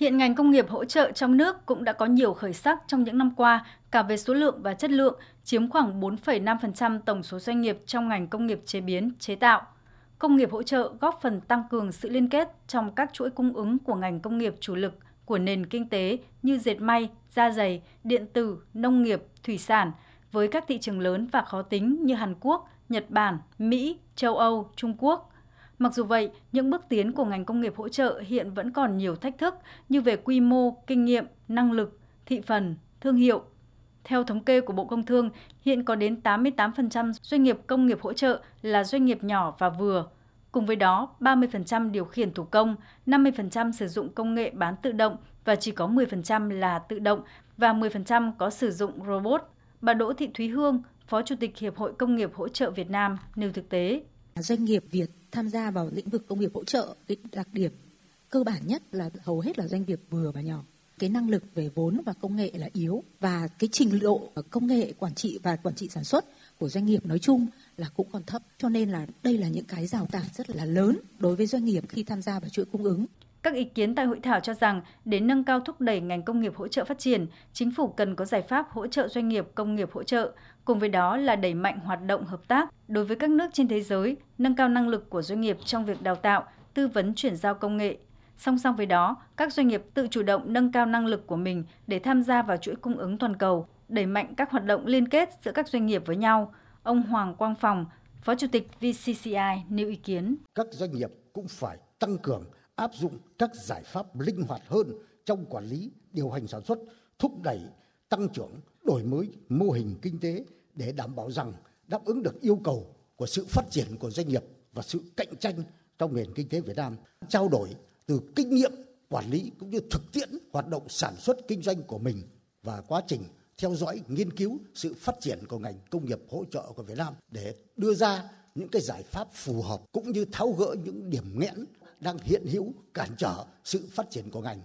Hiện ngành công nghiệp hỗ trợ trong nước cũng đã có nhiều khởi sắc trong những năm qua, cả về số lượng và chất lượng, chiếm khoảng 4,5% tổng số doanh nghiệp trong ngành công nghiệp chế biến, chế tạo. Công nghiệp hỗ trợ góp phần tăng cường sự liên kết trong các chuỗi cung ứng của ngành công nghiệp chủ lực của nền kinh tế như dệt may, da giày, điện tử, nông nghiệp, thủy sản với các thị trường lớn và khó tính như Hàn Quốc, Nhật Bản, Mỹ, châu Âu, Trung Quốc. Mặc dù vậy, những bước tiến của ngành công nghiệp hỗ trợ hiện vẫn còn nhiều thách thức như về quy mô, kinh nghiệm, năng lực, thị phần, thương hiệu. Theo thống kê của Bộ Công Thương, hiện có đến 88% doanh nghiệp công nghiệp hỗ trợ là doanh nghiệp nhỏ và vừa. Cùng với đó, 30% điều khiển thủ công, 50% sử dụng công nghệ bán tự động và chỉ có 10% là tự động và 10% có sử dụng robot. Bà Đỗ Thị Thúy Hương, Phó Chủ tịch Hiệp hội Công nghiệp Hỗ trợ Việt Nam nêu thực tế. Doanh nghiệp Việt tham gia vào lĩnh vực công nghiệp hỗ trợ, cái đặc điểm. Cơ bản nhất là hầu hết là doanh nghiệp vừa và nhỏ. Cái năng lực về vốn và công nghệ là yếu và cái trình độ công nghệ quản trị và quản trị sản xuất của doanh nghiệp nói chung là cũng còn thấp. Cho nên là đây là những cái rào cản rất là lớn đối với doanh nghiệp khi tham gia vào chuỗi cung ứng các ý kiến tại hội thảo cho rằng để nâng cao thúc đẩy ngành công nghiệp hỗ trợ phát triển, chính phủ cần có giải pháp hỗ trợ doanh nghiệp công nghiệp hỗ trợ, cùng với đó là đẩy mạnh hoạt động hợp tác đối với các nước trên thế giới, nâng cao năng lực của doanh nghiệp trong việc đào tạo, tư vấn chuyển giao công nghệ. Song song với đó, các doanh nghiệp tự chủ động nâng cao năng lực của mình để tham gia vào chuỗi cung ứng toàn cầu, đẩy mạnh các hoạt động liên kết giữa các doanh nghiệp với nhau. Ông Hoàng Quang Phòng, Phó Chủ tịch VCCI nêu ý kiến. Các doanh nghiệp cũng phải tăng cường áp dụng các giải pháp linh hoạt hơn trong quản lý, điều hành sản xuất, thúc đẩy tăng trưởng, đổi mới mô hình kinh tế để đảm bảo rằng đáp ứng được yêu cầu của sự phát triển của doanh nghiệp và sự cạnh tranh trong nền kinh tế Việt Nam, trao đổi từ kinh nghiệm quản lý cũng như thực tiễn hoạt động sản xuất kinh doanh của mình và quá trình theo dõi nghiên cứu sự phát triển của ngành công nghiệp hỗ trợ của Việt Nam để đưa ra những cái giải pháp phù hợp cũng như tháo gỡ những điểm nghẽn đang hiện hữu cản trở sự phát triển của ngành.